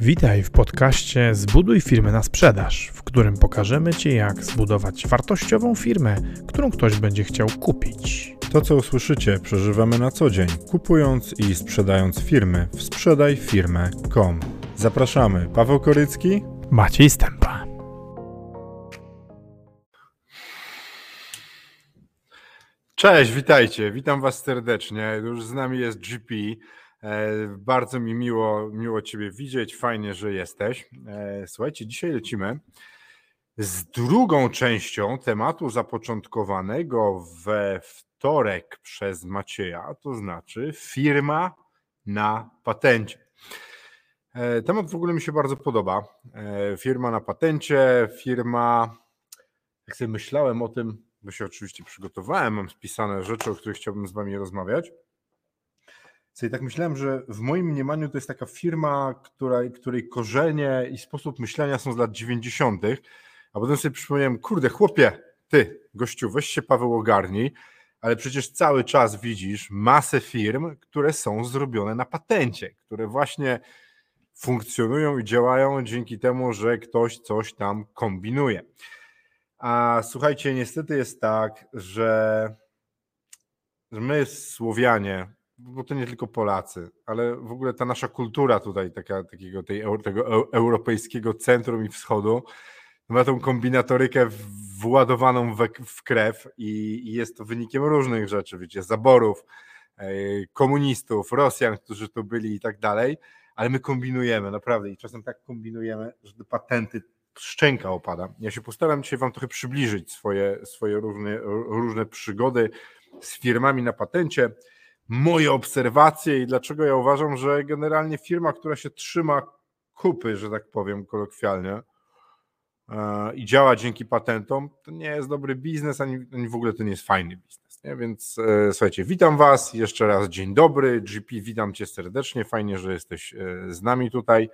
Witaj w podcaście Zbuduj firmę na sprzedaż, w którym pokażemy Ci, jak zbudować wartościową firmę, którą ktoś będzie chciał kupić. To, co usłyszycie, przeżywamy na co dzień, kupując i sprzedając firmy w sprzedajfirmę.com. Zapraszamy, Paweł Korycki, Maciej Stępa. Cześć, witajcie, witam Was serdecznie. Już z nami jest GP. E, bardzo mi miło, miło Ciebie widzieć, fajnie, że jesteś. E, słuchajcie, dzisiaj lecimy z drugą częścią tematu zapoczątkowanego we wtorek przez Macieja, to znaczy firma na patencie. E, temat w ogóle mi się bardzo podoba. Firma na patencie, firma, jak sobie myślałem o tym, bo się oczywiście przygotowałem, mam spisane rzeczy, o których chciałbym z Wami rozmawiać sobie tak myślałem, że w moim mniemaniu to jest taka firma, która, której korzenie i sposób myślenia są z lat 90., a potem sobie przypomniałem, kurde, chłopie, ty, gościu, weź się Paweł ogarnij, ale przecież cały czas widzisz masę firm, które są zrobione na patencie, które właśnie funkcjonują i działają dzięki temu, że ktoś coś tam kombinuje. A słuchajcie, niestety jest tak, że my, Słowianie, bo to nie tylko Polacy, ale w ogóle ta nasza kultura tutaj, taka, takiego tej, tego europejskiego centrum i wschodu, ma tą kombinatorykę władowaną w, w krew i, i, jest to wynikiem różnych rzeczy, wiecie, zaborów, e, komunistów, Rosjan, którzy tu byli i tak dalej, ale my kombinujemy, naprawdę i czasem tak kombinujemy, że patenty szczęka opada. Ja się postaram dzisiaj wam trochę przybliżyć swoje, swoje różne, różne przygody z firmami na patencie, moje obserwacje i dlaczego ja uważam, że generalnie firma, która się trzyma kupy, że tak powiem kolokwialnie, e, i działa dzięki patentom, to nie jest dobry biznes, ani, ani w ogóle to nie jest fajny biznes. Nie? Więc e, słuchajcie, witam Was jeszcze raz, dzień dobry. GP, witam Cię serdecznie, fajnie, że jesteś e, z nami tutaj.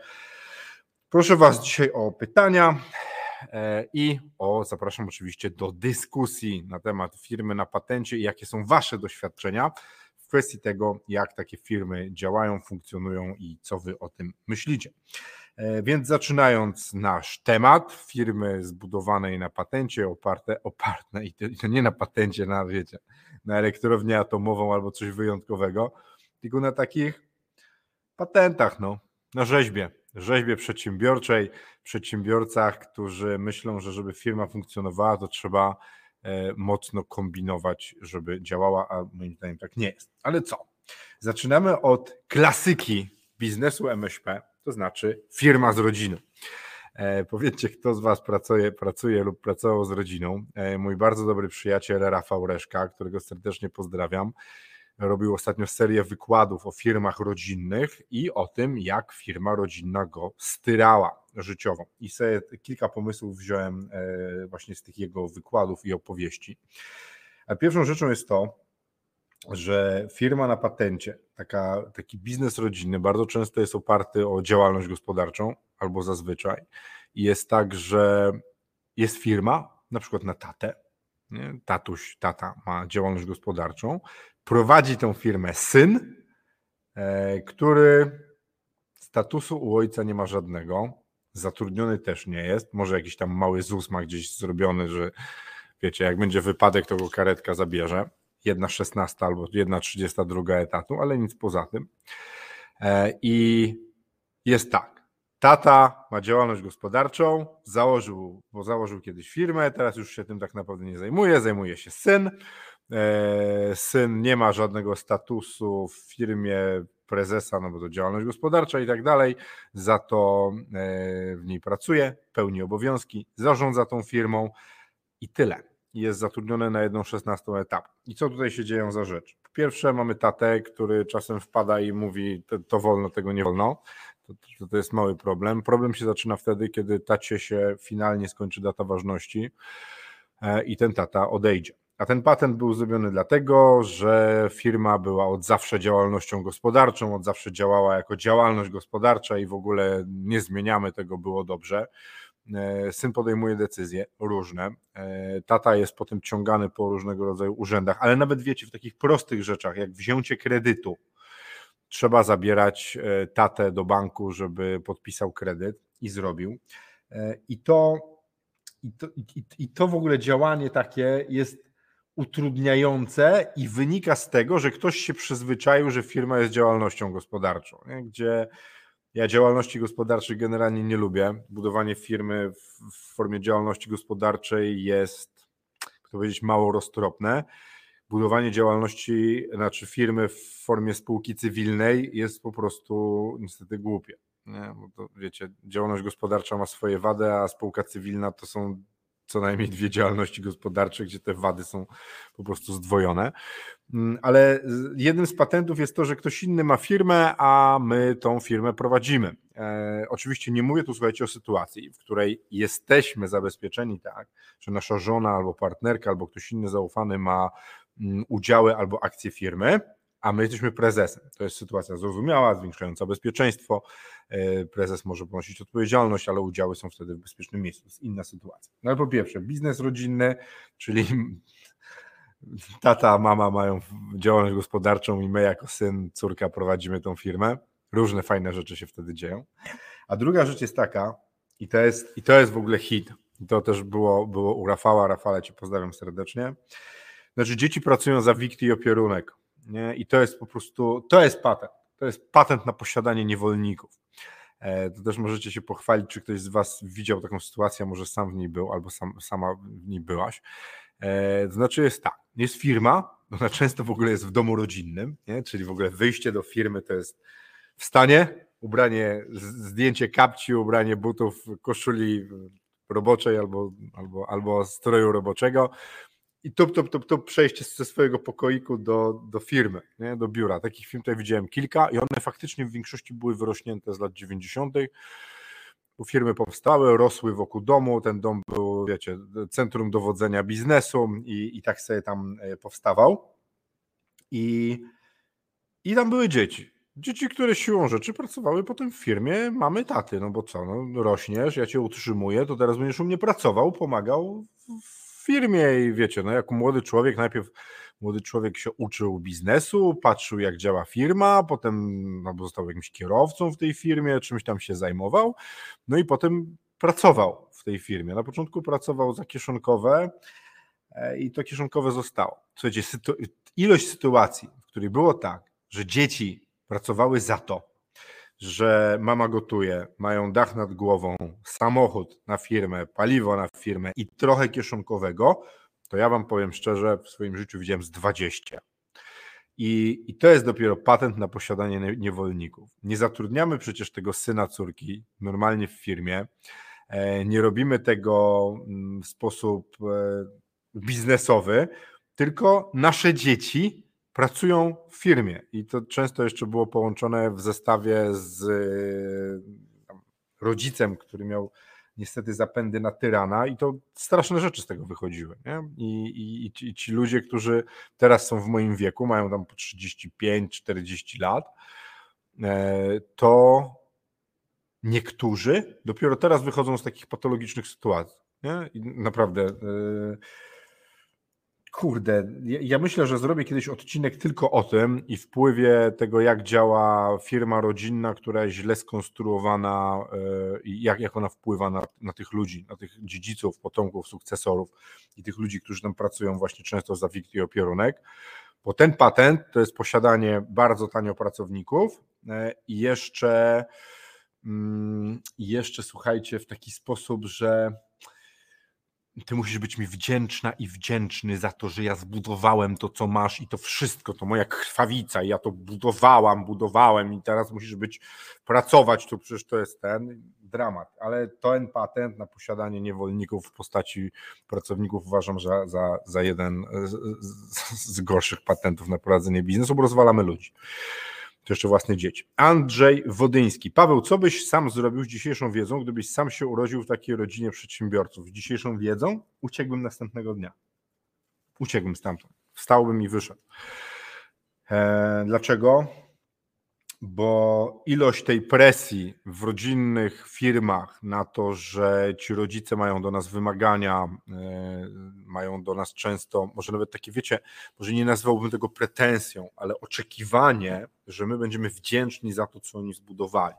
Proszę Was dzisiaj o pytania i o, zapraszam oczywiście do dyskusji na temat firmy na patencie i jakie są Wasze doświadczenia kwestii tego, jak takie firmy działają, funkcjonują i co wy o tym myślicie. E, więc zaczynając nasz temat, firmy zbudowanej na patencie, oparte, oparte i to, nie na patencie, na wiecie, na elektrownię atomową albo coś wyjątkowego, tylko na takich patentach, no, na rzeźbie, rzeźbie przedsiębiorczej, przedsiębiorcach, którzy myślą, że żeby firma funkcjonowała, to trzeba mocno kombinować, żeby działała, a moim zdaniem tak nie jest. Ale co? Zaczynamy od klasyki biznesu MŚP, to znaczy firma z rodziną. E, powiedzcie, kto z Was pracuje, pracuje lub pracował z rodziną. E, mój bardzo dobry przyjaciel Rafał Reszka, którego serdecznie pozdrawiam, robił ostatnio serię wykładów o firmach rodzinnych i o tym, jak firma rodzinna go styrała życiowo. I sobie kilka pomysłów wziąłem e, właśnie z tych jego wykładów i opowieści. Pierwszą rzeczą jest to, że firma na patencie, taka, taki biznes rodzinny bardzo często jest oparty o działalność gospodarczą albo zazwyczaj. I jest tak, że jest firma, na przykład na tatę, nie? tatuś, tata ma działalność gospodarczą, prowadzi tą firmę syn, e, który statusu u ojca nie ma żadnego, zatrudniony też nie jest, może jakiś tam mały ZUS ma gdzieś zrobiony, że wiecie, jak będzie wypadek, to go karetka zabierze, jedna szesnasta albo jedna trzydziesta druga etatu, ale nic poza tym. E, I jest tak, tata ma działalność gospodarczą, założył, bo założył kiedyś firmę, teraz już się tym tak naprawdę nie zajmuje, zajmuje się syn, syn nie ma żadnego statusu w firmie prezesa, no bo to działalność gospodarcza i tak dalej, za to e, w niej pracuje, pełni obowiązki, zarządza tą firmą i tyle. Jest zatrudniony na jedną szesnastą etap. I co tutaj się dzieją za rzecz? Po pierwsze mamy tatę, który czasem wpada i mówi to, wolno, tego nie wolno. To, to, to jest mały problem. Problem się zaczyna wtedy, kiedy tacie się finalnie skończy data ważności e, i ten tata odejdzie. A ten patent był zrobiony dlatego, że firma była od zawsze działalnością gospodarczą, od zawsze działała jako działalność gospodarcza i w ogóle nie zmieniamy tego, było dobrze. E, syn podejmuje decyzje różne. E, tata jest potem ciągany po różnego rodzaju urzędach, ale nawet wiecie, w takich prostych rzeczach, jak wzięcie kredytu, trzeba zabierać e, tatę do banku, żeby podpisał kredyt i zrobił. I to, i to, i, i to w ogóle działanie takie jest utrudniające i wynika z tego, że ktoś się przyzwyczaił, że firma jest działalnością gospodarczą, nie? gdzie ja działalności gospodarczej generalnie nie lubię. Budowanie firmy w formie działalności gospodarczej jest, jak to powiedzieć, mało roztropne. Budowanie działalności, znaczy firmy w formie spółki cywilnej jest po prostu niestety głupie. Nie? Bo to, wiecie, działalność gospodarcza ma swoje wady, a spółka cywilna to są co najmniej dwie działalności gospodarcze, gdzie te wady są po prostu zdwojone. Mm, ale jednym z patentów jest to, że ktoś inny ma firmę, a my tą firmę prowadzimy. E, oczywiście nie mówię tu, słuchajcie, o sytuacji, w której jesteśmy zabezpieczeni tak, że nasza żona albo partnerka, albo ktoś inny zaufany ma mm, udziały albo akcje firmy, a my jesteśmy prezesem. To jest sytuacja zrozumiała, zwiększająca bezpieczeństwo. E, prezes może ponosić odpowiedzialność, ale udziały są wtedy w bezpiecznym miejscu. To jest inna sytuacja. No ale po pierwsze, biznes rodzinny, czyli tata, mama mają działalność gospodarczą i my jako syn, córka prowadzimy tą firmę. Różne fajne rzeczy się wtedy dzieją. A druga rzecz jest taka, i to jest, i to jest w ogóle hit. To też było, było u Rafała. Rafale, cię pozdrawiam serdecznie. Znaczy, dzieci pracują za wikt i opierunek. Nie? I to jest po prostu, to jest patent. To jest patent na posiadanie niewolników. E, to też możecie się pochwalić, czy ktoś z Was widział taką sytuację, może sam w niej był, albo sam, sama w niej byłaś. E, to znaczy jest tak, jest firma, ona często w ogóle jest w domu rodzinnym, nie? czyli w ogóle wyjście do firmy to jest wstanie, ubranie, zdjęcie kapci, ubranie butów, koszuli roboczej albo, albo, albo stroju roboczego, i tup, tup, tup, tup przejście ze swojego pokoiku do, do firmy, nie? do biura. Takich firm tutaj widziałem kilka i one faktycznie w większości były wyrośnięte z lat 90. Bo firmy powstały, rosły wokół domu, ten dom był, wiecie, centrum dowodzenia biznesu i, i tak sobie tam e, powstawał. I, I tam były dzieci. Dzieci, które siłą rzeczy pracowały potem w firmie mamy taty, no bo co, no rośniesz, ja cię utrzymuję, to teraz będziesz u mnie pracował, pomagał w firmie i wiecie, no jako młody człowiek najpierw młody człowiek się uczył biznesu, patrzył jak działa firma, potem albo został jakimś kierowcą w tej firmie, czymś tam się zajmował, no i potem pracował w tej firmie. Na początku pracował za kieszonkowe e, i to kieszonkowe zostało. Słuchajcie, ilość sytuacji, w której było tak, że dzieci pracowały za to, że mama gotuje, mają dach nad głową, samochód na firmę, paliwo na firmę i trochę kieszonkowego, to ja wam powiem szczerze, w swoim życiu widziałem z 20. I, I to jest dopiero patent na posiadanie niewolników. Nie zatrudniamy przecież tego syna córki normalnie w firmie, e, nie robimy tego mm, w sposób e, biznesowy, tylko nasze dzieci pracują w firmie i to często jeszcze było połączone w zestawie z rodzicem, który miał niestety zapędy na tyrana i to straszne rzeczy z tego wychodziły. Nie? I, i, I ci ludzie, którzy teraz są w moim wieku, mają tam po 35-40 lat, e, to niektórzy dopiero teraz wychodzą z takich patologicznych sytuacji. Nie? I naprawdę e, Kurde, ja myślę, że zrobię kiedyś odcinek tylko o tym i wpływie tego, jak działa firma rodzinna, która jest źle skonstruowana e, i jak, jak ona wpływa na, na tych ludzi, na tych dziedziców, potomków, sukcesorów i tych ludzi, którzy tam pracują właśnie często za wikt i opierunek. Bo ten patent to jest posiadanie bardzo tanio pracowników e, i jeszcze, mm, jeszcze słuchajcie, w taki sposób, że ty musisz być mi wdzięczna i wdzięczny za to, że ja zbudowałem to, co masz i to wszystko, to moja krwawica, ja to budowałam, budowałem i teraz musisz być, pracować, to przecież to jest ten dramat, ale ten patent na posiadanie niewolników w postaci pracowników uważam za, za, za jeden z, z gorszych patentów na prowadzenie biznesu, bo rozwalamy ludzi jeszcze własne dzieci. Andrzej Wodyński. Paweł, co byś sam zrobił z dzisiejszą wiedzą, gdybyś sam się urodził w takiej rodzinie przedsiębiorców? Z dzisiejszą wiedzą uciekłbym następnego dnia. Uciekłbym stamtąd. Wstałbym i wyszedł. Eee, dlaczego? Bo ilość tej presji w rodzinnych firmach na to, że ci rodzice mają do nas wymagania, e, mają do nas często, może nawet takie, wiecie, może nie nazwałbym tego pretensją, ale oczekiwanie, że my będziemy wdzięczni za to, co oni zbudowali.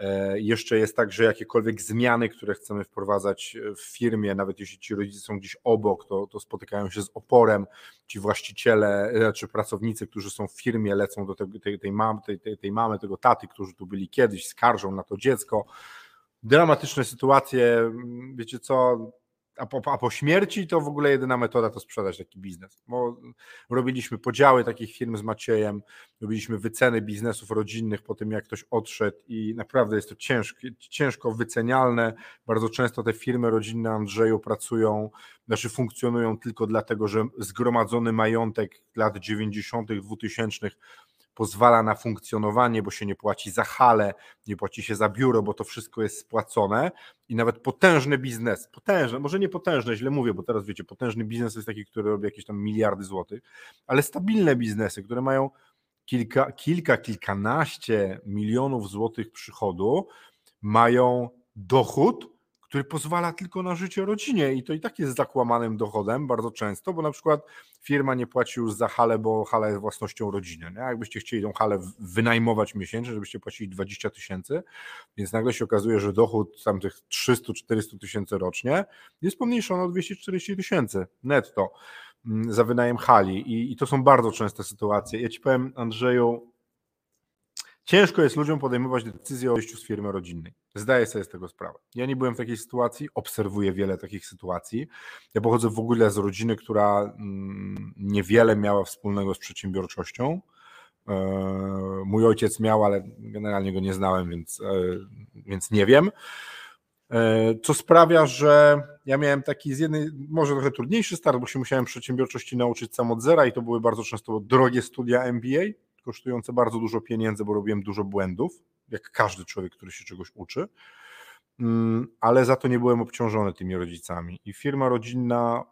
E, jeszcze jest tak, że jakiekolwiek zmiany, które chcemy wprowadzać w firmie, nawet jeśli ci rodzice są gdzieś obok, to, to spotykają się z oporem. Ci właściciele e, czy pracownicy, którzy są w firmie, lecą do tej, tej, tej, mamy, tej, tej, tej mamy, tego taty, którzy tu byli kiedyś, skarżą na to dziecko. Dramatyczne sytuacje, wiecie co, a po, a po śmierci to w ogóle jedyna metoda to sprzedać taki biznes. Bo robiliśmy podziały takich firm z Maciejem, robiliśmy wyceny biznesów rodzinnych po tym, jak ktoś odszedł i naprawdę jest to ciężko, ciężko wycenialne. Bardzo często te firmy rodzinne Andrzeju pracują, znaczy funkcjonują tylko dlatego, że zgromadzony majątek lat 90., 2000 pozwala na funkcjonowanie, bo się nie płaci za halę, nie płaci się za biuro, bo to wszystko jest spłacone. I nawet potężne biznes, potężne, może nie potężne, źle mówię, bo teraz wiecie, potężny biznes jest taki, który robi jakieś tam miliardy złotych, ale stabilne biznesy, które mają kilka, kilka kilkanaście milionów złotych przychodu, mają dochód, który pozwala tylko na życie rodzinie i to i tak jest zakłamanym dochodem bardzo często, bo na przykład firma nie płaci już za halę, bo hala jest własnością rodziny. Nie? Jakbyście chcieli tą halę wynajmować miesięcznie, żebyście płacili 20 tysięcy, więc nagle się okazuje, że dochód tam tych 300-400 tysięcy rocznie jest pomniejszony o 240 tysięcy netto mm, za wynajem hali I, i to są bardzo częste sytuacje. Ja Ci powiem Andrzeju, Ciężko jest ludziom podejmować decyzję o wyjściu z firmy rodzinnej. Zdaję sobie z tego sprawę. Ja nie byłem w takiej sytuacji, obserwuję wiele takich sytuacji. Ja pochodzę w ogóle z rodziny, która mm, niewiele miała wspólnego z przedsiębiorczością. E, mój ojciec miał, ale generalnie go nie znałem, więc, e, więc nie wiem. E, co sprawia, że ja miałem taki z jednej, może trochę trudniejszy start, bo się musiałem przedsiębiorczości nauczyć sam od zera i to były bardzo często drogie studia MBA kosztujące bardzo dużo pieniędzy, bo robiłem dużo błędów, jak każdy człowiek, który się czegoś uczy, mm, ale za to nie byłem obciążony tymi rodzicami. I firma rodzinna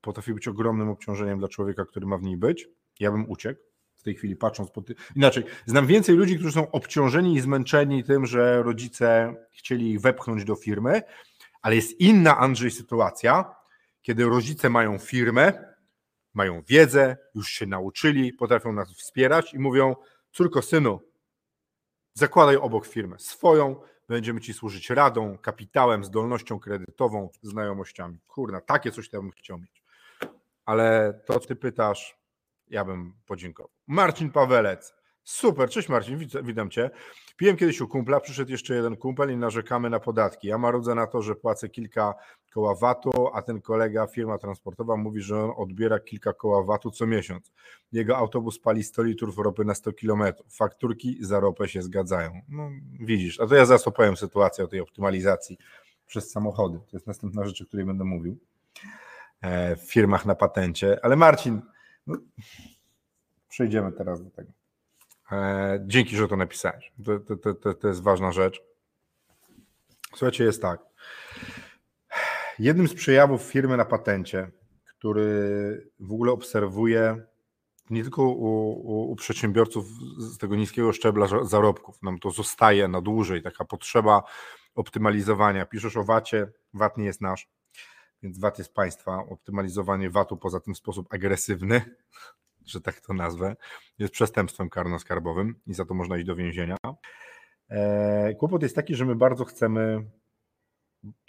potrafi być ogromnym obciążeniem dla człowieka, który ma w niej być. Ja bym uciekł. W tej chwili patrząc po tym. Inaczej, znam więcej ludzi, którzy są obciążeni i zmęczeni tym, że rodzice chcieli ich wepchnąć do firmy, ale jest inna, Andrzej, sytuacja, kiedy rodzice mają firmę, mają wiedzę, już się nauczyli, potrafią nas wspierać i mówią: Córko, synu, zakładaj obok firmę swoją, będziemy ci służyć radą, kapitałem, zdolnością kredytową, znajomościami. Kurna, takie coś ja bym chciał mieć. Ale to, ty pytasz, ja bym podziękował. Marcin Pawelec. Super, cześć Marcin, witam cię. Piłem kiedyś u kumpla, przyszedł jeszcze jeden kumpel i narzekamy na podatki. Ja marudzę na to, że płacę kilka koła VAT-u, a ten kolega, firma transportowa mówi, że on odbiera kilka koła VAT-u co miesiąc. Jego autobus pali 100 litrów ropy na 100 kilometrów. Fakturki za ropę się zgadzają. No widzisz, a to ja zaraz opowiem sytuację o tej optymalizacji przez samochody. To jest następna rzecz, o której będę mówił e, w firmach na patencie. Ale Marcin, no, przejdziemy teraz do tego. E, dzięki, że to napisałeś. To, to, to, to jest ważna rzecz. Słuchajcie, jest tak. Jednym z przejawów firmy na patencie, który w ogóle obserwuję nie tylko u, u, u, przedsiębiorców z tego niskiego szczebla zarobków, nam to zostaje na dłużej, taka potrzeba optymalizowania. Piszesz o VAT-ie, VAT nie jest nasz, więc VAT jest państwa. Optymalizowanie VAT-u poza tym w sposób agresywny że tak to nazwę, jest przestępstwem karno-skarbowym i za to można iść do więzienia. E, kłopot jest taki, że my bardzo chcemy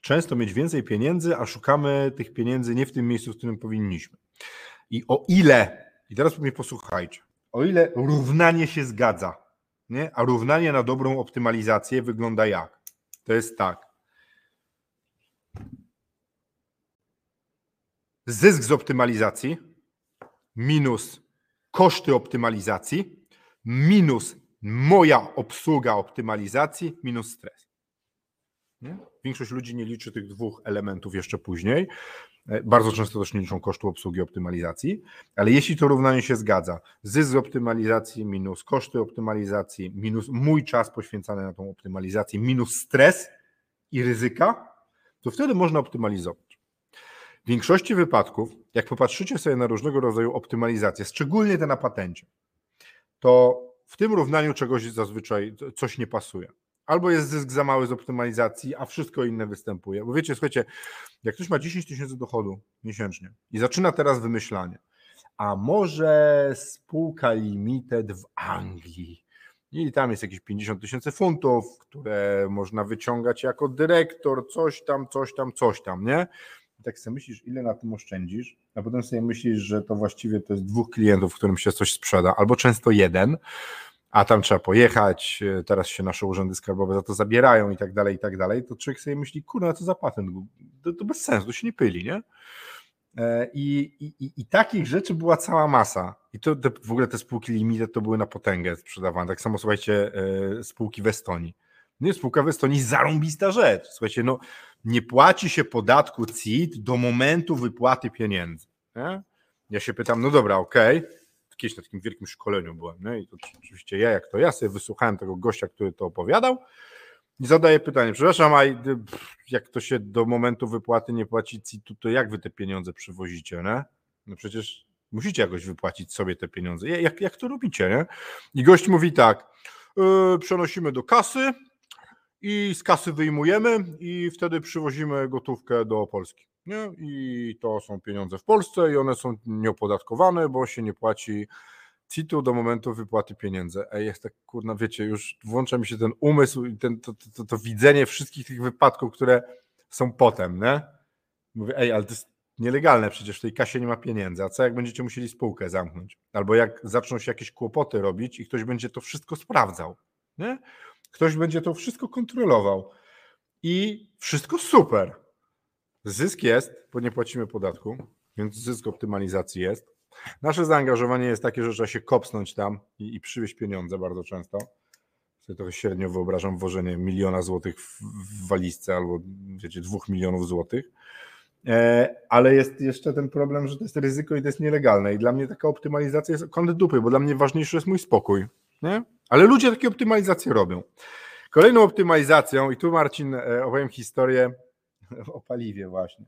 często mieć więcej pieniędzy, a szukamy tych pieniędzy nie w tym miejscu, w którym powinniśmy. I o ile, i teraz mnie posłuchajcie, o ile równanie się zgadza, nie? a równanie na dobrą optymalizację wygląda jak? To jest tak. Zysk z optymalizacji minus koszty optymalizacji minus moja obsługa optymalizacji minus stres. Nie? Większość ludzi nie liczy tych dwóch elementów jeszcze później. E, bardzo często też nie liczą kosztu obsługi optymalizacji, ale jeśli to równanie się zgadza, zysk z optymalizacji minus koszty optymalizacji minus mój czas poświęcany na tą optymalizację minus stres i ryzyka, to wtedy można optymalizować. W większości wypadków, jak popatrzycie sobie na różnego rodzaju optymalizacje, szczególnie te na patencie, to w tym równaniu czegoś zazwyczaj coś nie pasuje. Albo jest zysk za mały z optymalizacji, a wszystko inne występuje. Bo wiecie, słuchajcie, jak ktoś ma 10 tysięcy dochodu miesięcznie i zaczyna teraz wymyślanie, a może spółka Limited w Anglii, i tam jest jakieś 50 tysięcy funtów, które można wyciągać jako dyrektor, coś tam, coś tam, coś tam, nie? I tak sobie myślisz, ile na tym oszczędzisz, a potem sobie myślisz, że to właściwie to jest dwóch klientów, którym się coś sprzeda, albo często jeden, a tam trzeba pojechać, teraz się nasze urzędy skarbowe za to zabierają i tak dalej, i tak dalej, to człowiek sobie myśli, kurwa, co za patent, to, to bez sensu, to się nie pyli, nie? E, I, i, I, takich rzeczy była cała masa. I to w ogóle te spółki limited to były na potęgę sprzedawane. Tak samo słuchajcie, e, spółki w Estonii. Nie, spółka w Estonii zarąbista rzecz. Słuchajcie, no nie płaci się podatku CIT do momentu wypłaty pieniędzy. Nie? Ja się pytam, no dobra, okej. Okay. Kiedyś na takim wielkim szkoleniu byłem. Nie? I to oczywiście ja, jak to ja, sobie wysłuchałem tego gościa, który to opowiadał. I zadaję pytanie, przepraszam, a jak to się do momentu wypłaty nie płaci CIT-u, to jak wy te pieniądze przywozicie, nie? No przecież musicie jakoś wypłacić sobie te pieniądze. Jak, jak to robicie, nie? I gość mówi tak, yy, przenosimy do kasy i z kasy wyjmujemy i wtedy przywozimy gotówkę do Polski. Nie? I to są pieniądze w Polsce i one są nieopodatkowane, bo się nie płaci CIT-u do momentu wypłaty pieniędzy. Ej, jest tak, kurna, wiecie, już włącza mi się ten umysł i ten, to, to, to, widzenie wszystkich tych wypadków, które są potem, nie? Mówię, ej, ale to jest nielegalne, przecież w tej kasie nie ma pieniędzy, a co jak będziecie musieli spółkę zamknąć? Albo jak zaczną się jakieś kłopoty robić i ktoś będzie to wszystko sprawdzał, nie? Ktoś będzie to wszystko kontrolował i wszystko super. Zysk jest, bo nie płacimy podatku, więc zysk optymalizacji jest, Nasze zaangażowanie jest takie, że trzeba się kopsnąć tam i, i przywieźć pieniądze bardzo często. Sobie trochę średnio wyobrażam włożenie miliona złotych w, w walizce albo wiecie, dwóch milionów złotych. E, ale jest jeszcze ten problem, że to jest ryzyko i to jest nielegalne. I dla mnie taka optymalizacja jest kąt dupy, bo dla mnie ważniejszy jest mój spokój. Nie? Ale ludzie takie optymalizacje robią. Kolejną optymalizacją, i tu Marcin e, opowiem historię o paliwie właśnie.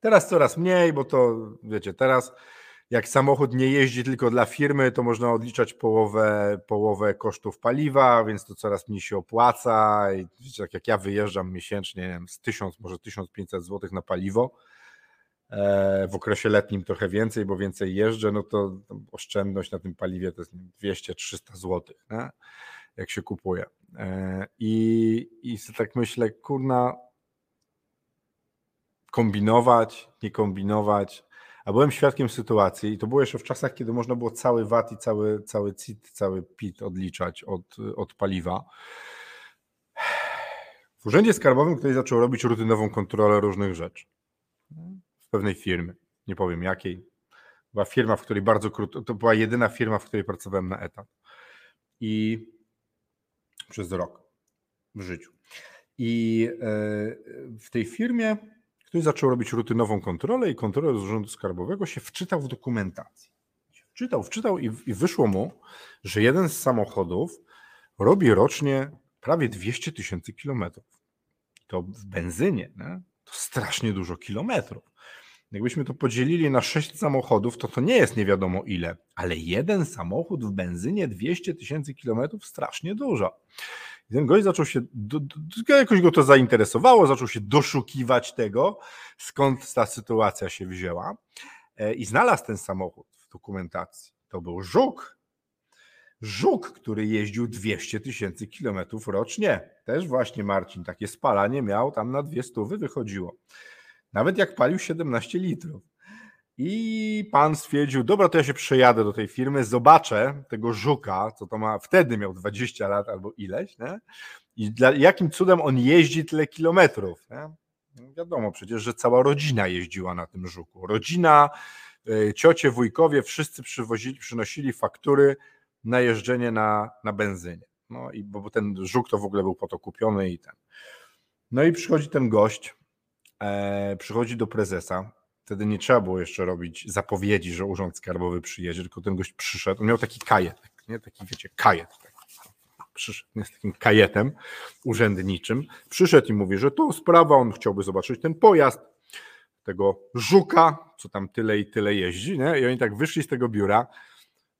Teraz coraz mniej, bo to wiecie, teraz jak samochód nie jeździ tylko dla firmy, to można odliczać połowę, połowę kosztów paliwa, więc to coraz mniej się opłaca. I wiecie, tak jak ja wyjeżdżam miesięcznie wiem, z 1000, może 1500 zł na paliwo, w okresie letnim trochę więcej, bo więcej jeżdżę, no to oszczędność na tym paliwie to jest 200-300 zł, nie? jak się kupuje. E, I, I tak myślę, kurna, kombinować, nie kombinować. A byłem świadkiem sytuacji, i to było jeszcze w czasach, kiedy można było cały VAT i cały, cały CIT, cały PIT odliczać od, od paliwa. W urzędzie skarbowym ktoś zaczął robić rutynową kontrolę różnych rzeczy. Pewnej firmie, nie powiem jakiej. Była firma, w której bardzo krótko, to była jedyna firma, w której pracowałem na etat. I przez rok w życiu. I e, w tej firmie Ktoś zaczął robić rutynową kontrolę i kontroler z Urzędu Skarbowego się wczytał w dokumentację. Wczytał, wczytał i, i wyszło mu, że jeden z samochodów robi rocznie prawie 200 tysięcy kilometrów. To w benzynie, nie? to strasznie dużo kilometrów. Jakbyśmy to podzielili na sześć samochodów, to to nie jest nie wiadomo ile, ale jeden samochód w benzynie 200 tysięcy kilometrów strasznie dużo. I ten gość zaczął się, jakoś go to zainteresowało, zaczął się doszukiwać tego, skąd ta sytuacja się wzięła e, i znalazł ten samochód w dokumentacji. To był Żuk. Żuk, który jeździł 200 tysięcy kilometrów rocznie. Też właśnie Marcin, takie spalanie miał, tam na dwie stówy wychodziło. Nawet jak palił 17 litrów. I pan stwierdził, dobra, to ja się przejadę do tej firmy, zobaczę tego żuka, co to ma, wtedy miał 20 lat albo ileś, nie? i dla, jakim cudem on jeździ tyle kilometrów. Nie? No wiadomo przecież, że cała rodzina jeździła na tym żuku. Rodzina, y, ciocie, wujkowie, wszyscy przywozili, przynosili faktury na jeżdżenie na, na benzynie. No i bo ten żuk to w ogóle był po to kupiony i ten. No i przychodzi ten gość, e, przychodzi do prezesa, Wtedy nie trzeba było jeszcze robić zapowiedzi, że urząd skarbowy przyjedzie, tylko ten gość przyszedł. On miał taki kajet, nie? taki wiecie, kajet. Przyszedł nie, z takim kajetem urzędniczym. Przyszedł i mówi, że to sprawa, on chciałby zobaczyć ten pojazd, tego żuka, co tam tyle i tyle jeździ. Nie? I oni tak wyszli z tego biura.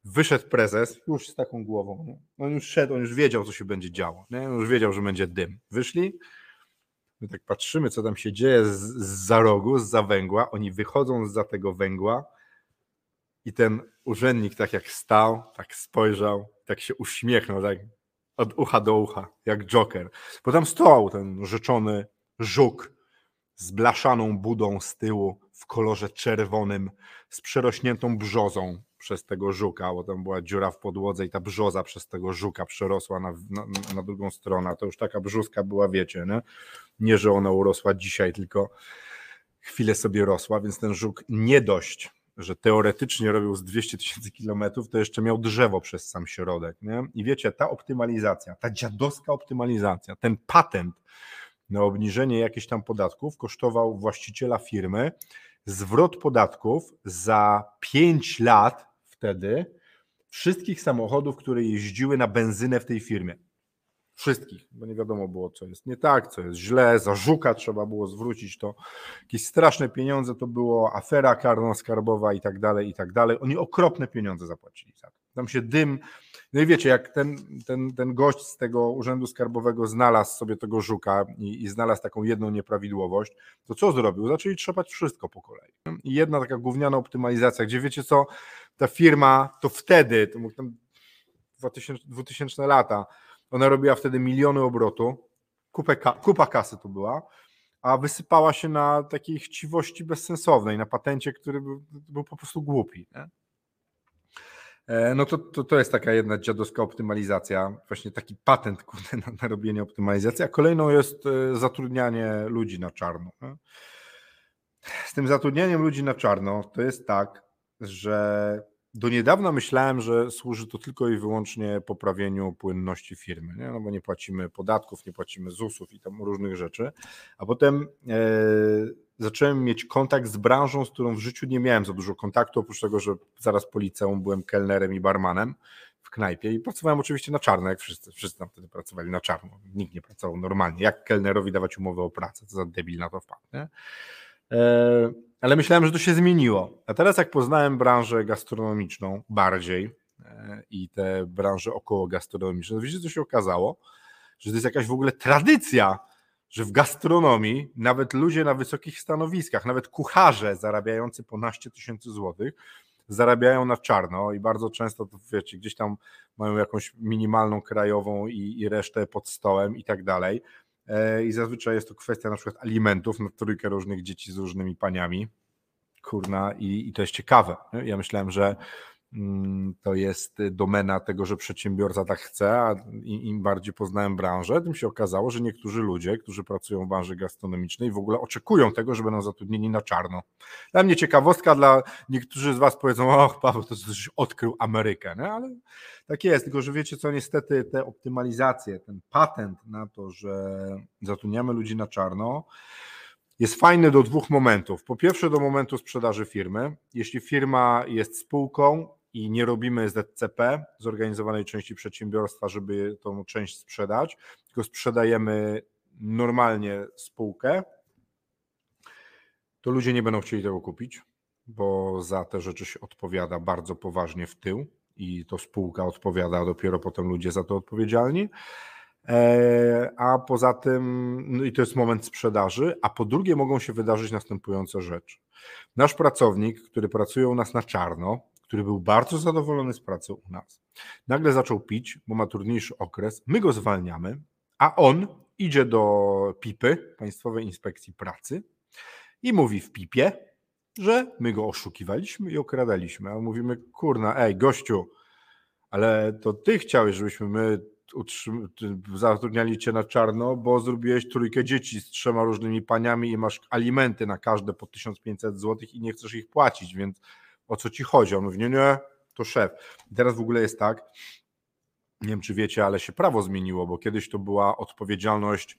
wyszedł prezes już z taką głową. Nie? On już szedł, on już wiedział, co się będzie działo. Nie? On już wiedział, że będzie dym. Wyszli, my tak patrzymy, co tam się dzieje z, za rogu, z za węgła. Oni wychodzą z za tego węgła i ten urzędnik tak jak stał, tak spojrzał, tak się uśmiechnął, tak od ucha do ucha, jak Joker. Bo tam stał ten rzeczony żuk z blaszaną budą z tyłu w kolorze czerwonym, z przerośniętą brzozą przez tego żuka, bo tam była dziura w podłodze i ta brzoza przez tego żuka przerosła na, na, na drugą stronę. To już taka brzustka była, wiecie, nie? Nie, że ona urosła dzisiaj, tylko chwilę sobie rosła, więc ten żuk nie dość, że teoretycznie robił z 200 tysięcy kilometrów, to jeszcze miał drzewo przez sam środek. Nie? I wiecie, ta optymalizacja, ta dziadowska optymalizacja, ten patent na obniżenie jakichś tam podatków kosztował właściciela firmy zwrot podatków za 5 lat wtedy wszystkich samochodów, które jeździły na benzynę w tej firmie. Wszystkich, bo nie wiadomo było, co jest nie tak, co jest źle, za żuka trzeba było zwrócić to. Jakieś straszne pieniądze to było, afera karno-skarbowa i tak dalej, i tak dalej. Oni okropne pieniądze zapłacili za to. Tam się dym. No i wiecie, jak ten, ten, ten gość z tego urzędu skarbowego znalazł sobie tego żuka i, i znalazł taką jedną nieprawidłowość, to co zrobił? Zaczęli trzepać wszystko po kolei. I jedna taka gówniana optymalizacja, gdzie wiecie co, ta firma to wtedy, to tam 2000, 2000 lata, ona robiła wtedy miliony obrotu, kupę, kupa kasy to była, a wysypała się na takiej chciwości bezsensownej, na patencie, który był, był po prostu głupi. Nie? E, no to, to, to jest taka jedna dziadowska optymalizacja, właśnie taki patent na, na robienie optymalizacji, a kolejną jest e, zatrudnianie ludzi na czarno. Z tym zatrudnianiem ludzi na czarno to jest tak, że do niedawna myślałem, że służy to tylko i wyłącznie poprawieniu płynności firmy, nie? no bo nie płacimy podatków, nie płacimy ZUS-ów i tam różnych rzeczy, a potem e, zacząłem mieć kontakt z branżą, z którą w życiu nie miałem za dużo kontaktu, oprócz tego, że zaraz po liceum byłem kelnerem i barmanem w knajpie i pracowałem oczywiście na czarno, jak wszyscy, wszyscy tam wtedy pracowali na czarno, nikt nie pracował normalnie, jak kelnerowi dawać umowę o pracę, co za debil na to wpadł, nie? E, ale myślałem, że to się zmieniło. A teraz, jak poznałem branżę gastronomiczną bardziej e, i te branże około gastronomiczne, to wiecie, co się okazało? Że to jest jakaś w ogóle tradycja, że w gastronomii nawet ludzie na wysokich stanowiskach, nawet kucharze zarabiający ponaście tysięcy złotych, zarabiają na czarno i bardzo często, to wiecie, gdzieś tam mają jakąś minimalną krajową i, i resztę pod stołem i tak dalej. E, i zazwyczaj jest to kwestia na przykład alimentów na trójkę różnych dzieci z różnymi paniami. Kurna, i, i to jest ciekawe. Ja myślałem, że to jest domena tego, że przedsiębiorca tak chce, a im bardziej poznałem branżę, tym się okazało, że niektórzy ludzie, którzy pracują w branży gastronomicznej, w ogóle oczekują tego, że będą zatrudnieni na czarno. Dla mnie ciekawostka, dla niektórzy z Was powiedzą, och, Paweł, to coś odkrył Amerykę, nie? ale tak jest, tylko że wiecie co, niestety te optymalizacje, ten patent na to, że zatrudniamy ludzi na czarno, jest fajny do dwóch momentów. Po pierwsze, do momentu sprzedaży firmy. Jeśli firma jest spółką i nie robimy ZCP, zorganizowanej części przedsiębiorstwa, żeby tą część sprzedać, tylko sprzedajemy normalnie spółkę, to ludzie nie będą chcieli tego kupić, bo za te rzeczy się odpowiada bardzo poważnie w tył i to spółka odpowiada, a dopiero potem ludzie za to odpowiedzialni. E, a poza tym, no i to jest moment sprzedaży, a po drugie mogą się wydarzyć następujące rzeczy. Nasz pracownik, który pracuje u nas na czarno, który był bardzo zadowolony z pracy u nas, nagle zaczął pić, bo ma trudniejszy okres, my go zwalniamy, a on idzie do PIPy, Państwowej Inspekcji Pracy i mówi w PIPie, że my go oszukiwaliśmy i okradaliśmy. A mówimy, kurna, ej, gościu, ale to ty chciałeś, żebyśmy my zatrudniali cię na czarno, bo zrobiłeś trójkę dzieci z trzema różnymi paniami i masz alimenty na każde po 1500 zł i nie chcesz ich płacić, więc o co ci chodzi? On mówi, nie, nie, to szef. I teraz w ogóle jest tak, nie wiem czy wiecie, ale się prawo zmieniło, bo kiedyś to była odpowiedzialność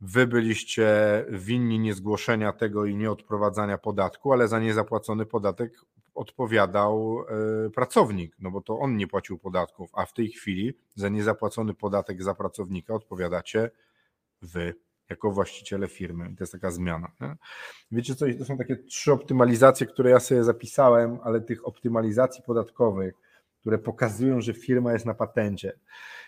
wy byliście winni niezgłoszenia tego i nieodprowadzania podatku, ale za niezapłacony podatek odpowiadał e, pracownik, no bo to on nie płacił podatków, a w tej chwili za niezapłacony podatek za pracownika odpowiadacie wy jako właściciele firmy. To jest taka zmiana. Nie? Wiecie co, to są takie trzy optymalizacje, które ja sobie zapisałem, ale tych optymalizacji podatkowych które pokazują, że firma jest na patencie.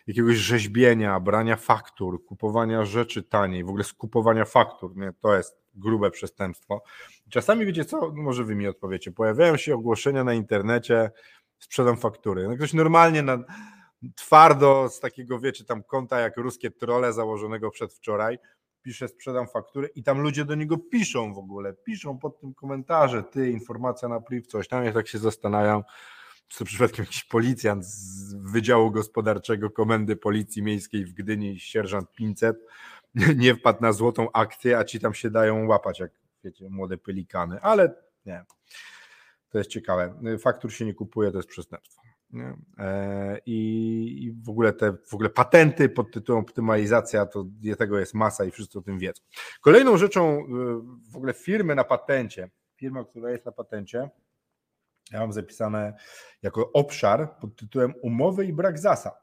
Jakiegoś rzeźbienia, brania faktur, kupowania rzeczy taniej, w ogóle skupowania faktur, nie? to jest grube przestępstwo. Czasami wiecie co, może wy mi odpowiecie, pojawiają się ogłoszenia na internecie, sprzedam faktury. No ktoś normalnie na, twardo z takiego, wiecie, tam konta jak ruskie trole założonego przedwczoraj, pisze sprzedam faktury i tam ludzie do niego piszą w ogóle, piszą pod tym komentarze, ty, informacja na priv, coś tam, ja tak się zastanawiam, czy przypadkiem jakiś policjant z Wydziału Gospodarczego Komendy Policji Miejskiej w Gdyni, sierżant 500, nie wpadł na złotą akcję, a ci tam się dają łapać, jak wiecie, młode pelikany, ale nie, to jest ciekawe. Faktur się nie kupuje, to jest przestępstwo. E, I, w ogóle te w ogóle patenty pod tytułem optymalizacja, to tego jest masa i wszyscy o tym wiedzą. Kolejną rzeczą y, w ogóle firmy na patencie, firma, która jest na patencie, ja mam zapisane jako obszar pod tytułem umowy i brak zasad.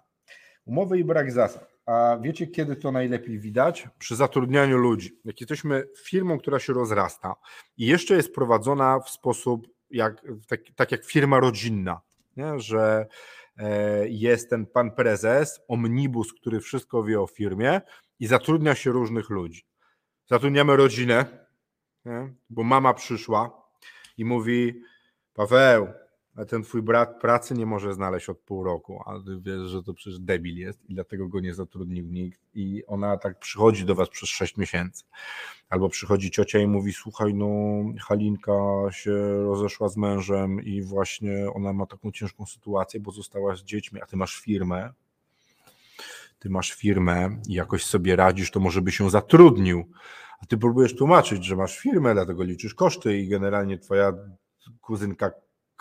Umowy i brak zasad. A wiecie, kiedy to najlepiej widać? Przy zatrudnianiu ludzi. Jak jesteśmy firmą, która się rozrasta i jeszcze jest prowadzona w sposób jak, tak, tak jak firma rodzinna, nie? że e, jest ten pan prezes, omnibus, który wszystko wie o firmie i zatrudnia się różnych ludzi. Zatrudniamy rodzinę, nie? bo mama przyszła i mówi: Paweł, ten twój brat pracy nie może znaleźć od pół roku, a ty wiesz, że to przecież debil jest i dlatego go nie zatrudnił nikt i ona tak przychodzi do was przez sześć miesięcy. Albo przychodzi ciocia i mówi, słuchaj, no Halinka się rozeszła z mężem i właśnie ona ma taką ciężką sytuację, bo została z dziećmi, a ty masz firmę, ty masz firmę i jakoś sobie radzisz, to może by się zatrudnił, a ty próbujesz tłumaczyć, że masz firmę, dlatego liczysz koszty i generalnie twoja kuzynka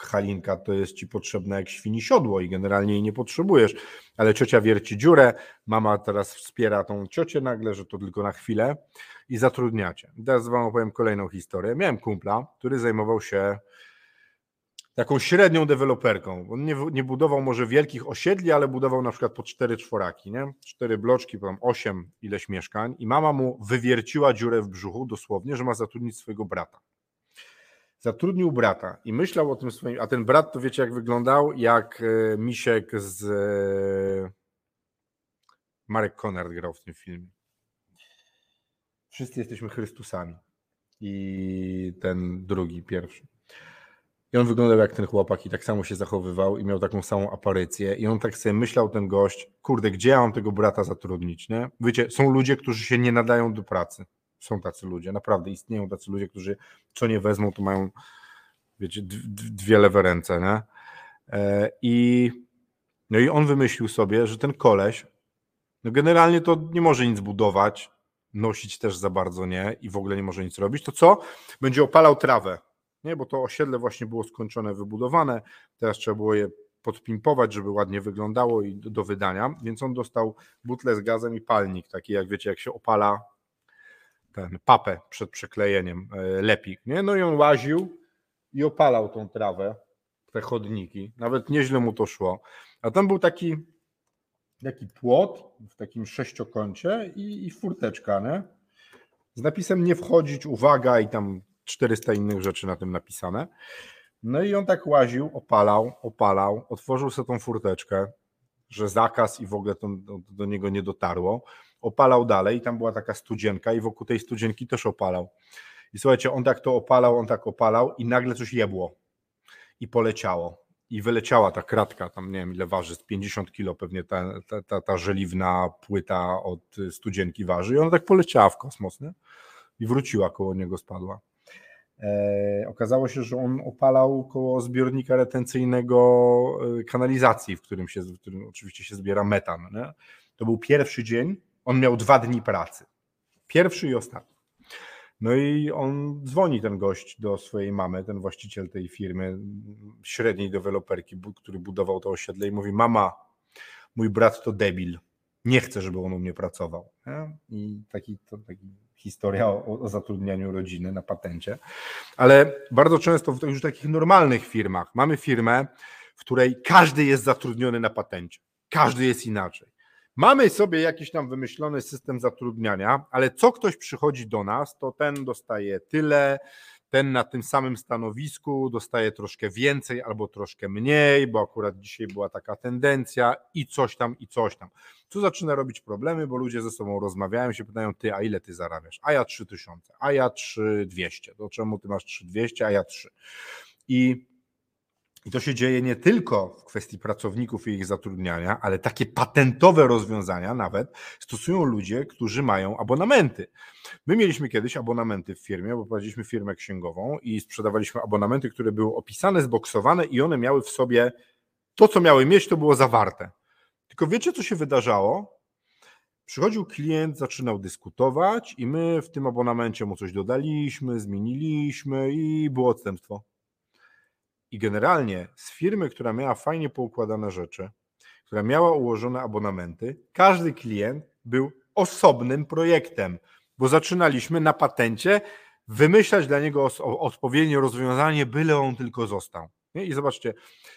Halinka to jest ci potrzebne jak świni siodło i generalnie jej nie potrzebujesz, ale ciocia wierci dziurę, mama teraz wspiera tą ciocię nagle, że to tylko na chwilę i zatrudniacie. Teraz wam opowiem kolejną historię. Miałem kumpla, który zajmował się taką średnią deweloperką. On nie, nie budował może wielkich osiedli, ale budował na przykład po cztery czworaki, nie? Cztery bloczki, potem osiem ileś mieszkań i mama mu wywierciła dziurę w brzuchu dosłownie, że ma zatrudnić swojego brata zatrudnił brata i myślał o tym swoim, a ten brat to wiecie jak wyglądał? Jak e, Misiek z e, Marek Konrad grał w tym filmie. Wszyscy jesteśmy Chrystusami. I ten drugi, pierwszy. I on wyglądał jak ten chłopak i tak samo się zachowywał i miał taką samą aparycję i on tak sobie myślał, ten gość, kurde, gdzie ja mam tego brata zatrudnić, nie? Wiecie, są ludzie, którzy się nie nadają do pracy. Są tacy ludzie, naprawdę istnieją tacy ludzie, którzy co nie wezmą, to mają, wiecie, dwie lewe ręce, nie? E, I, no i on wymyślił sobie, że ten koleś, no generalnie to nie może nic budować, nosić też za bardzo nie i w ogóle nie może nic robić, to co? Będzie opalał trawę, nie? Bo to osiedle właśnie było skończone, wybudowane, teraz trzeba było je podpimpować, żeby ładnie wyglądało i do, do wydania, więc on dostał butlę z gazem i palnik, taki jak wiecie, jak się opala ten papę przed przeklejeniem, e, lepik, nie? No i on łaził i opalał tą trawę, te chodniki. Nawet nieźle mu to szło. A tam był taki, taki płot w takim sześciokącie i, i furteczka, nie? Z napisem nie wchodzić, uwaga i tam 400 innych rzeczy na tym napisane. No i on tak łaził, opalał, opalał, otworzył sobie tą furteczkę, że zakaz i w ogóle to do niego nie dotarło opalał dalej tam była taka studzienka i wokół tej studzienki też opalał. I słuchajcie, on tak to opalał, on tak opalał i nagle coś jebło i poleciało. I wyleciała ta kratka, tam nie wiem ile waży, z 50 kilo pewnie ta, ta, ta, ta żeliwna płyta od studzienki waży i ona tak poleciała w kosmos nie? i wróciła koło niego, spadła. E, okazało się, że on opalał koło zbiornika retencyjnego e, kanalizacji, w którym, się, w którym oczywiście się zbiera metan. Nie? To był pierwszy dzień, on miał dwa dni pracy. Pierwszy i ostatni. No i on dzwoni ten gość do swojej mamy, ten właściciel tej firmy, średniej deweloperki, który budował to osiedle i mówi: Mama, mój brat to debil. Nie chcę, żeby on u mnie pracował. I taki, to, taki historia o, o, zatrudnianiu rodziny na patencie. Ale bardzo często w już takich normalnych firmach mamy firmę, w której każdy jest zatrudniony na patencie. Każdy jest inaczej. Mamy sobie jakiś tam wymyślony system zatrudniania, ale co ktoś przychodzi do nas, to ten dostaje tyle, ten na tym samym stanowisku dostaje troszkę więcej albo troszkę mniej, bo akurat dzisiaj była taka tendencja i coś tam, i coś tam. Co zaczyna robić problemy, bo ludzie ze sobą rozmawiają, się pytają, ty, a ile ty zarabiasz? A ja 3000, a ja 3200. To czemu ty masz 3200, a ja 3? I i to się dzieje nie tylko w kwestii pracowników i ich zatrudniania, ale takie patentowe rozwiązania nawet stosują ludzie, którzy mają abonamenty. My mieliśmy kiedyś abonamenty w firmie, bo prowadziliśmy firmę księgową i sprzedawaliśmy abonamenty, które były opisane, zboksowane i one miały w sobie to, co miały mieć, to było zawarte. Tylko wiecie, co się wydarzało? Przychodził klient, zaczynał dyskutować, i my w tym abonamencie mu coś dodaliśmy, zmieniliśmy i było odstępstwo. I generalnie z firmy, która miała fajnie poukładane rzeczy, która miała ułożone abonamenty, każdy klient był osobnym projektem, bo zaczynaliśmy na patencie wymyślać dla niego odpowiednie rozwiązanie, byle on tylko został. I zobaczcie,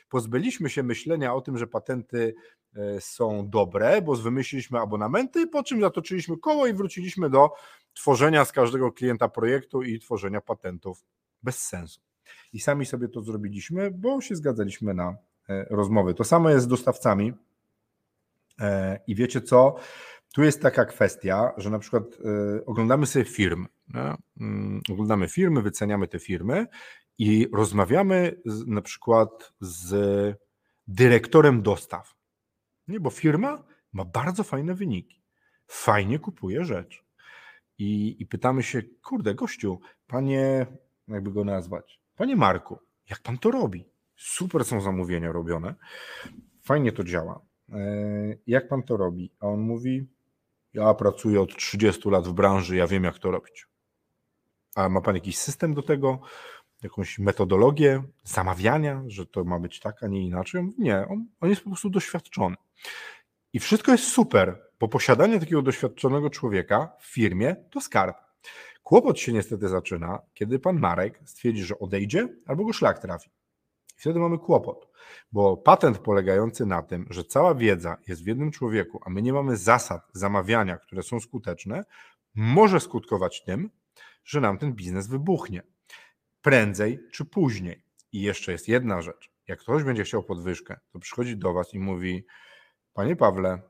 pozbyliśmy się myślenia o tym, że patenty e, są dobre, bo wymyśliliśmy abonamenty, po czym zatoczyliśmy koło i wróciliśmy do tworzenia z każdego klienta projektu i tworzenia patentów bez sensu i sami sobie to zrobiliśmy, bo się zgadzaliśmy na e, rozmowy. To samo jest z dostawcami. E, I wiecie co? Tu jest taka kwestia, że na przykład e, oglądamy sobie firmy, mm, oglądamy firmy, wyceniamy te firmy i rozmawiamy z, na przykład z dyrektorem dostaw. Nie, bo firma ma bardzo fajne wyniki, fajnie kupuje rzecz. I, I pytamy się, kurde, gościu, panie, jakby go nazwać, Panie Marku, jak pan to robi? Super są zamówienia robione, fajnie to działa. E, jak pan to robi? A on mówi: Ja pracuję od 30 lat w branży, ja wiem, jak to robić. A ma pan jakiś system do tego? Jakąś metodologię zamawiania, że to ma być tak, a nie inaczej? Nie, on, on jest po prostu doświadczony. I wszystko jest super, bo posiadanie takiego doświadczonego człowieka w firmie to skarb. Kłopot się niestety zaczyna, kiedy pan Marek stwierdzi, że odejdzie albo go szlak trafi. Wtedy mamy kłopot, bo patent polegający na tym, że cała wiedza jest w jednym człowieku, a my nie mamy zasad zamawiania, które są skuteczne, może skutkować tym, że nam ten biznes wybuchnie. Prędzej czy później. I jeszcze jest jedna rzecz. Jak ktoś będzie chciał podwyżkę, to przychodzi do Was i mówi: Panie Pawle,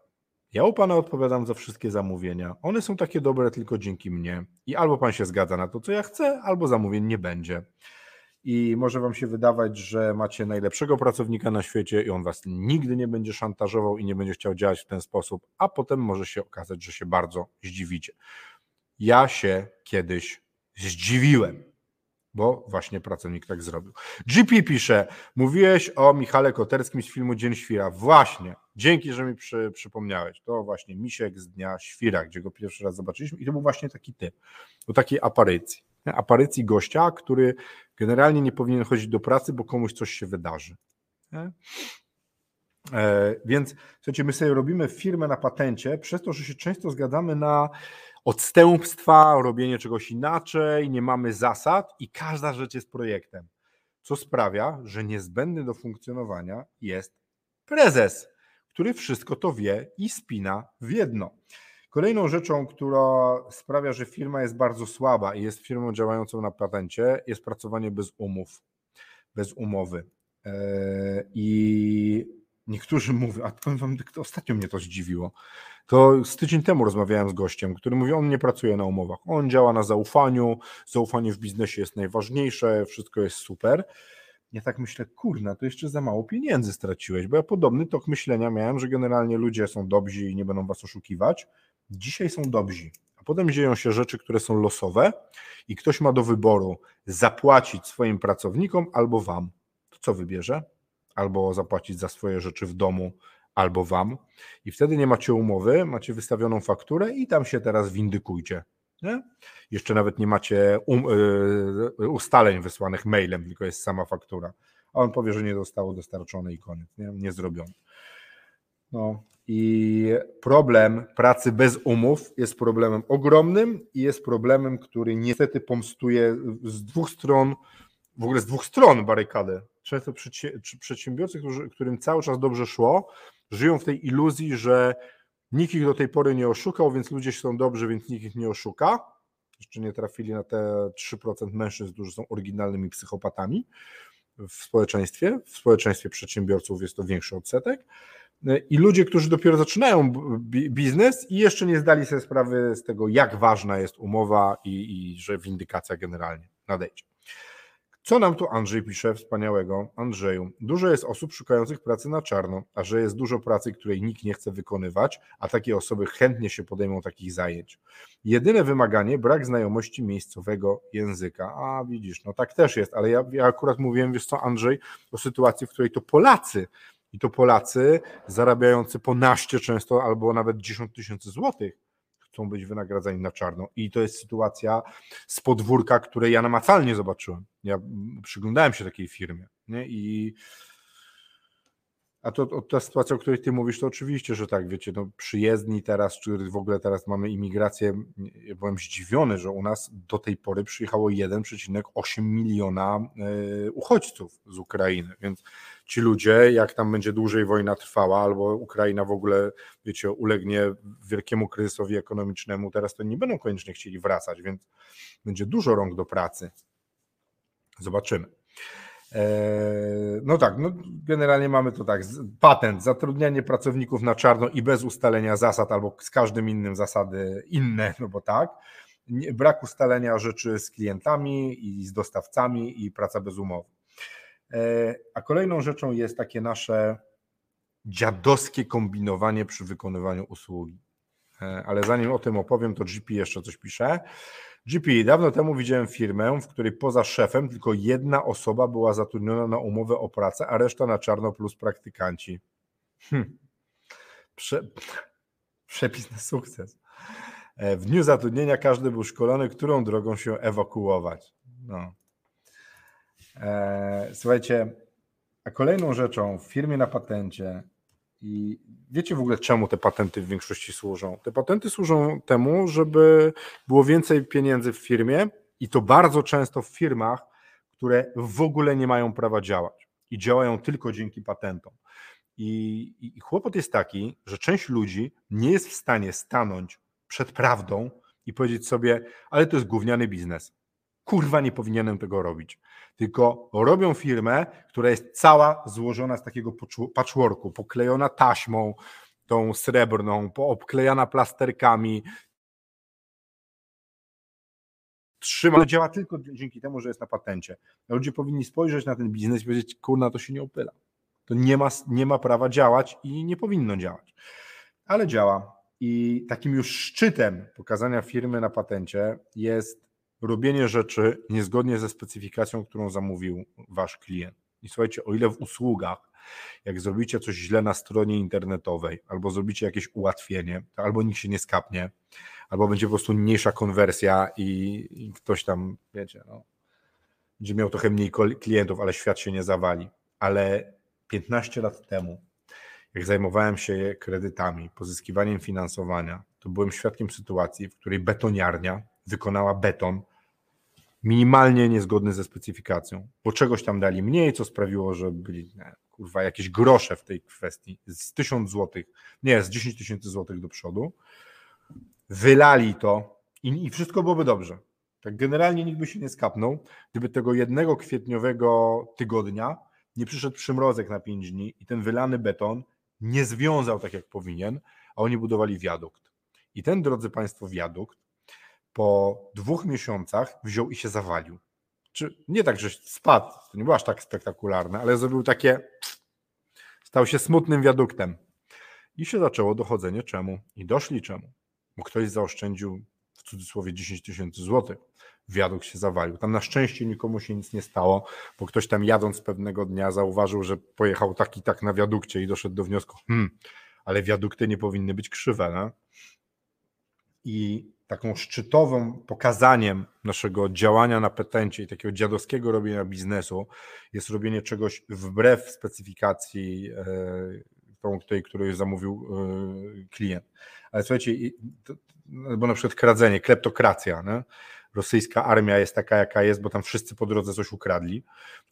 ja u Pana odpowiadam za wszystkie zamówienia. One są takie dobre tylko dzięki mnie. I albo Pan się zgadza na to, co ja chcę, albo zamówień nie będzie. I może Wam się wydawać, że macie najlepszego pracownika na świecie i on Was nigdy nie będzie szantażował i nie będzie chciał działać w ten sposób, a potem może się okazać, że się bardzo zdziwicie. Ja się kiedyś zdziwiłem bo właśnie pracownik tak zrobił. GP pisze, mówiłeś o Michale Koterskim z filmu Dzień Świra. Właśnie, dzięki, że mi przy, przypomniałeś. To właśnie Misiek z Dnia Świra, gdzie go pierwszy raz zobaczyliśmy i to był właśnie taki typ, do takiej aparycji. Aparycji gościa, który generalnie nie powinien chodzić do pracy, bo komuś coś się wydarzy. E, więc słuchajcie, my sobie robimy firmę na patencie, przez to, że się często zgadzamy na odstępstwa, robienie czegoś inaczej, nie mamy zasad i każda rzecz jest projektem. Co sprawia, że niezbędny do funkcjonowania jest prezes, który wszystko to wie i spina w jedno. Kolejną rzeczą, która sprawia, że firma jest bardzo słaba i jest firmą działającą na patencie, jest pracowanie bez umów, bez umowy. E, I niektórzy mówią, a powiem wam, ostatnio mnie to zdziwiło. To z tydzień temu rozmawiałem z gościem, który mówi, on nie pracuje na umowach, on działa na zaufaniu, zaufanie w biznesie jest najważniejsze, wszystko jest super. Ja tak myślę, kurna, to jeszcze za mało pieniędzy straciłeś, bo ja podobny tok myślenia miałem, że generalnie ludzie są dobrzy i nie będą was oszukiwać. Dzisiaj są dobrzy, a potem dzieją się rzeczy, które są losowe i ktoś ma do wyboru zapłacić swoim pracownikom albo wam. To co wybierze? Albo zapłacić za swoje rzeczy w domu, albo wam. I wtedy nie macie umowy, macie wystawioną fakturę i tam się teraz windykujcie. Nie? Jeszcze nawet nie macie um, y, ustaleń wysłanych mailem, tylko jest sama faktura. A on powie, że nie zostało dostarczone i koniec, nie, nie. No i problem pracy bez umów jest problemem ogromnym i jest problemem, który niestety pomstuje z dwóch stron, w ogóle z dwóch stron barykady. Często przedsiębiorcy, którzy, którym cały czas dobrze szło, żyją w tej iluzji, że nikt ich do tej pory nie oszukał, więc ludzie są dobrzy, więc nikt ich nie oszuka. jeszcze nie trafili na te 3% mężczyzn, którzy są oryginalnymi psychopatami w społeczeństwie. W społeczeństwie przedsiębiorców jest to większy odsetek. I ludzie, którzy dopiero zaczynają biznes i jeszcze nie zdali sobie sprawy z tego, jak ważna jest umowa i, i że windykacja generalnie nadejdzie. Co nam tu Andrzej pisze wspaniałego? Andrzeju, dużo jest osób szukających pracy na czarno, a że jest dużo pracy, której nikt nie chce wykonywać, a takie osoby chętnie się podejmą takich zajęć. Jedyne wymaganie brak znajomości miejscowego języka. A widzisz, no tak też jest, ale ja, ja akurat mówiłem, wiesz co, Andrzej, o sytuacji, w której to Polacy i to Polacy zarabiający po naście często albo nawet 10 tysięcy złotych chcą być wynagradzani na czarno. I to jest sytuacja z podwórka, której ja namacalnie zobaczyłem. Ja przyglądałem się takiej firmie. Nie? I a to, to, ta sytuacja, o której ty mówisz, to oczywiście, że tak, wiecie, no przyjezdni teraz, czy w ogóle teraz mamy imigrację, ja byłem zdziwiony, że u nas do tej pory przyjechało 1,8 miliona y, uchodźców z Ukrainy, więc ci ludzie, jak tam będzie dłużej wojna trwała, albo Ukraina w ogóle, wiecie, ulegnie wielkiemu kryzysowi ekonomicznemu, teraz to nie będą koniecznie chcieli wracać, więc będzie dużo rąk do pracy. Zobaczymy. Eee, no tak, no generalnie mamy to tak, patent, zatrudnianie pracowników na czarno i bez ustalenia zasad albo z każdym innym zasady inne, no bo tak, brak ustalenia rzeczy z klientami i z dostawcami i praca bez umowy. Eee, a kolejną rzeczą jest takie nasze dziadowskie kombinowanie przy wykonywaniu usługi. Eee, ale zanim o tym opowiem, to GP jeszcze coś pisze. GP, dawno temu widziałem firmę, w której poza szefem tylko jedna osoba była zatrudniona na umowę o pracę, a reszta na czarno plus praktykanci. Hm. Prze... Przepis na sukces. E, w dniu zatrudnienia każdy był szkolony, którą drogą się ewakuować. No. Eee, słuchajcie, a kolejną rzeczą w firmie na patencie i wiecie w ogóle, czemu te patenty w większości służą? Te patenty służą temu, żeby było więcej pieniędzy w firmie i to bardzo często w firmach, które w ogóle nie mają prawa działać i działają tylko dzięki patentom. I, i kłopot jest taki, że część ludzi nie jest w stanie stanąć przed prawdą i powiedzieć sobie, ale to jest gówniany biznes. Kurwa, nie powinienem tego robić tylko robią firmę, która jest cała złożona z takiego patchworku, poklejona taśmą, tą srebrną, obklejana plasterkami. Trzyma, to działa tylko dzięki temu, że jest na patencie. Ludzie powinni spojrzeć na ten biznes i powiedzieć, kurna, to się nie opyla. To nie ma, nie ma prawa działać i nie powinno działać. Ale działa. I takim już szczytem pokazania firmy na patencie jest robienie rzeczy niezgodnie ze specyfikacją, którą zamówił wasz klient. I słuchajcie, o ile w usługach, jak zrobicie coś źle na stronie internetowej, albo zrobicie jakieś ułatwienie, albo nikt się nie skapnie, albo będzie po prostu mniejsza konwersja i, i ktoś tam, wiecie, no, będzie miał trochę mniej klientów, ale świat się nie zawali. Ale 15 lat temu, jak zajmowałem się kredytami, pozyskiwaniem finansowania, to byłem świadkiem sytuacji, w której betoniarnia wykonała beton minimalnie niezgodny ze specyfikacją, bo czegoś tam dali mniej, co sprawiło, że byli nie, kurwa jakieś grosze w tej kwestii, z 1000 złotych, nie, z 10 tysięcy złotych do przodu, wylali to i, i wszystko byłoby dobrze. Tak generalnie nikt by się nie skapnął, gdyby tego jednego kwietniowego tygodnia nie przyszedł przymrozek na 5 dni i ten wylany beton nie związał tak jak powinien, a oni budowali wiadukt. I ten, drodzy Państwo, wiadukt po dwóch miesiącach wziął i się zawalił. Czy nie tak, że spadł, to nie było aż tak spektakularne, ale zrobił takie. Stał się smutnym wiaduktem. I się zaczęło dochodzenie czemu. I doszli czemu. Bo ktoś zaoszczędził w cudzysłowie 10 tysięcy złotych. Wiadukt się zawalił. Tam na szczęście nikomu się nic nie stało, bo ktoś tam jadąc pewnego dnia zauważył, że pojechał tak i tak na wiadukcie i doszedł do wniosku, hmm, ale wiadukty nie powinny być krzywe. No? I taką szczytową pokazaniem naszego działania na petencie i takiego dziadowskiego robienia biznesu jest robienie czegoś wbrew specyfikacji e, tej, której zamówił e, klient. Ale słuchajcie, bo na przykład kradzenie, kleptokracja, nie? rosyjska armia jest taka, jaka jest, bo tam wszyscy po drodze coś ukradli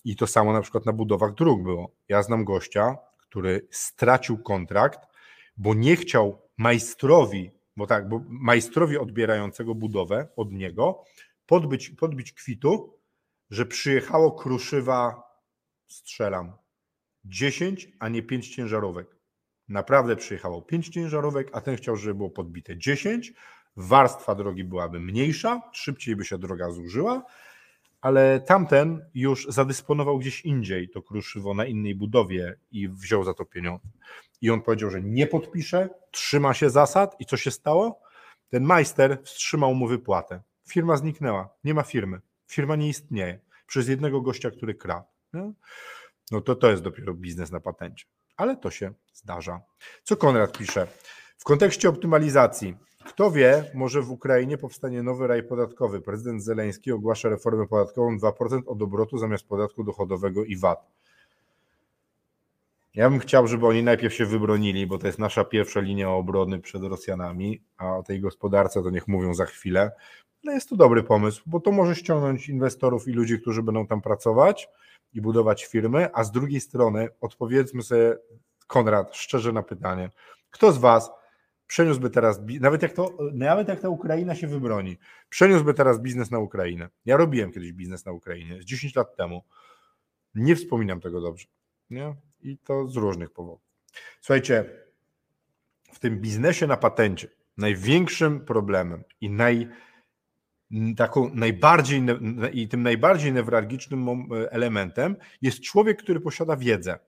i to samo na przykład na budowach dróg było. Ja znam gościa, który stracił kontrakt, bo nie chciał majstrowi bo tak, bo majstrowi odbierającego budowę od niego podbić, podbić kwitu, że przyjechało kruszywa, strzelam, 10, a nie 5 ciężarówek. Naprawdę przyjechało 5 ciężarówek, a ten chciał, żeby było podbite 10. Warstwa drogi byłaby mniejsza, szybciej by się droga zużyła, ale tamten już zadysponował gdzieś indziej to kruszywo na innej budowie i wziął za to pieniądze. I on powiedział, że nie podpisze, trzyma się zasad i co się stało? Ten majster wstrzymał mu wypłatę. Firma zniknęła, nie ma firmy. Firma nie istnieje przez jednego gościa, który kradł. No to to jest dopiero biznes na patencie. Ale to się zdarza. Co Konrad pisze? W kontekście optymalizacji kto wie, może w Ukrainie powstanie nowy raj podatkowy. Prezydent Zeleński ogłasza reformę podatkową 2% od obrotu zamiast podatku dochodowego i VAT. Ja bym chciał, żeby oni najpierw się wybronili, bo to jest nasza pierwsza linia obrony przed Rosjanami, a o tej gospodarce to niech mówią za chwilę. Ale jest to dobry pomysł, bo to może ściągnąć inwestorów i ludzi, którzy będą tam pracować i budować firmy, a z drugiej strony odpowiedzmy sobie, Konrad, szczerze na pytanie, kto z Was przeniósłby teraz, nawet jak, to, nawet jak ta Ukraina się wybroni, przeniósłby teraz biznes na Ukrainę. Ja robiłem kiedyś biznes na Ukrainie, z 10 lat temu. Nie wspominam tego dobrze. Nie? I to z różnych powodów. Słuchajcie, w tym biznesie na patencie największym problemem i naj, taką najbardziej i tym najbardziej newralgicznym elementem jest człowiek, który posiada wiedzę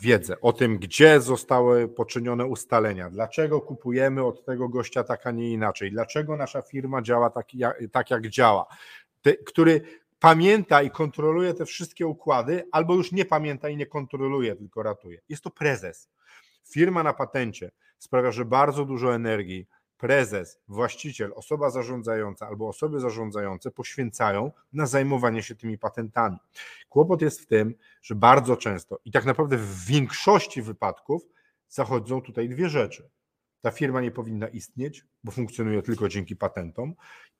wiedzę o tym, gdzie zostały poczynione ustalenia, dlaczego kupujemy od tego gościa tak, a nie inaczej, dlaczego nasza firma działa tak, jak, tak, jak działa, Te, który pamięta i kontroluje te wszystkie układy, albo już nie pamięta i nie kontroluje, tylko ratuje. Jest to prezes. Firma na patencie sprawia, że bardzo dużo energii prezes, właściciel, osoba zarządzająca albo osoby zarządzające poświęcają na zajmowanie się tymi patentami. Kłopot jest w tym, że bardzo często i tak naprawdę w większości wypadków zachodzą tutaj dwie rzeczy. Ta firma nie powinna istnieć, bo funkcjonuje tylko dzięki patentom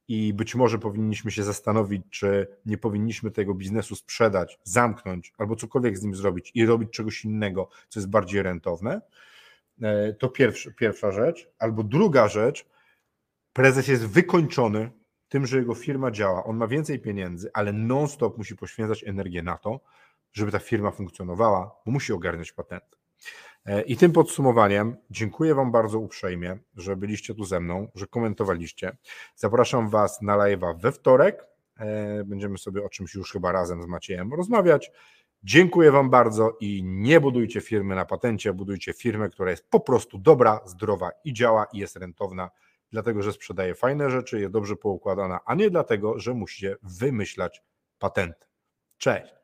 i być może powinniśmy się zastanowić, czy nie powinniśmy tego biznesu sprzedać, zamknąć albo cokolwiek z nim zrobić i robić czegoś innego, co jest bardziej rentowne. E, to pierwsza, pierwsza rzecz. Albo druga rzecz, prezes jest wykończony tym, że jego firma działa. On ma więcej pieniędzy, ale non-stop musi poświęcać energię na to, żeby ta firma funkcjonowała, bo musi ogarniać patent. E, I tym podsumowaniem dziękuję Wam bardzo uprzejmie, że byliście tu ze mną, że komentowaliście. Zapraszam Was na live'a we wtorek. E, będziemy sobie o czymś już chyba razem z Maciejem rozmawiać. Dziękuję Wam bardzo i nie budujcie firmy na patencie, budujcie firmę, która jest po prostu dobra, zdrowa i działa i jest rentowna, dlatego że sprzedaje fajne rzeczy, jest dobrze poukładana, a nie dlatego, że musicie wymyślać patenty. Cześć!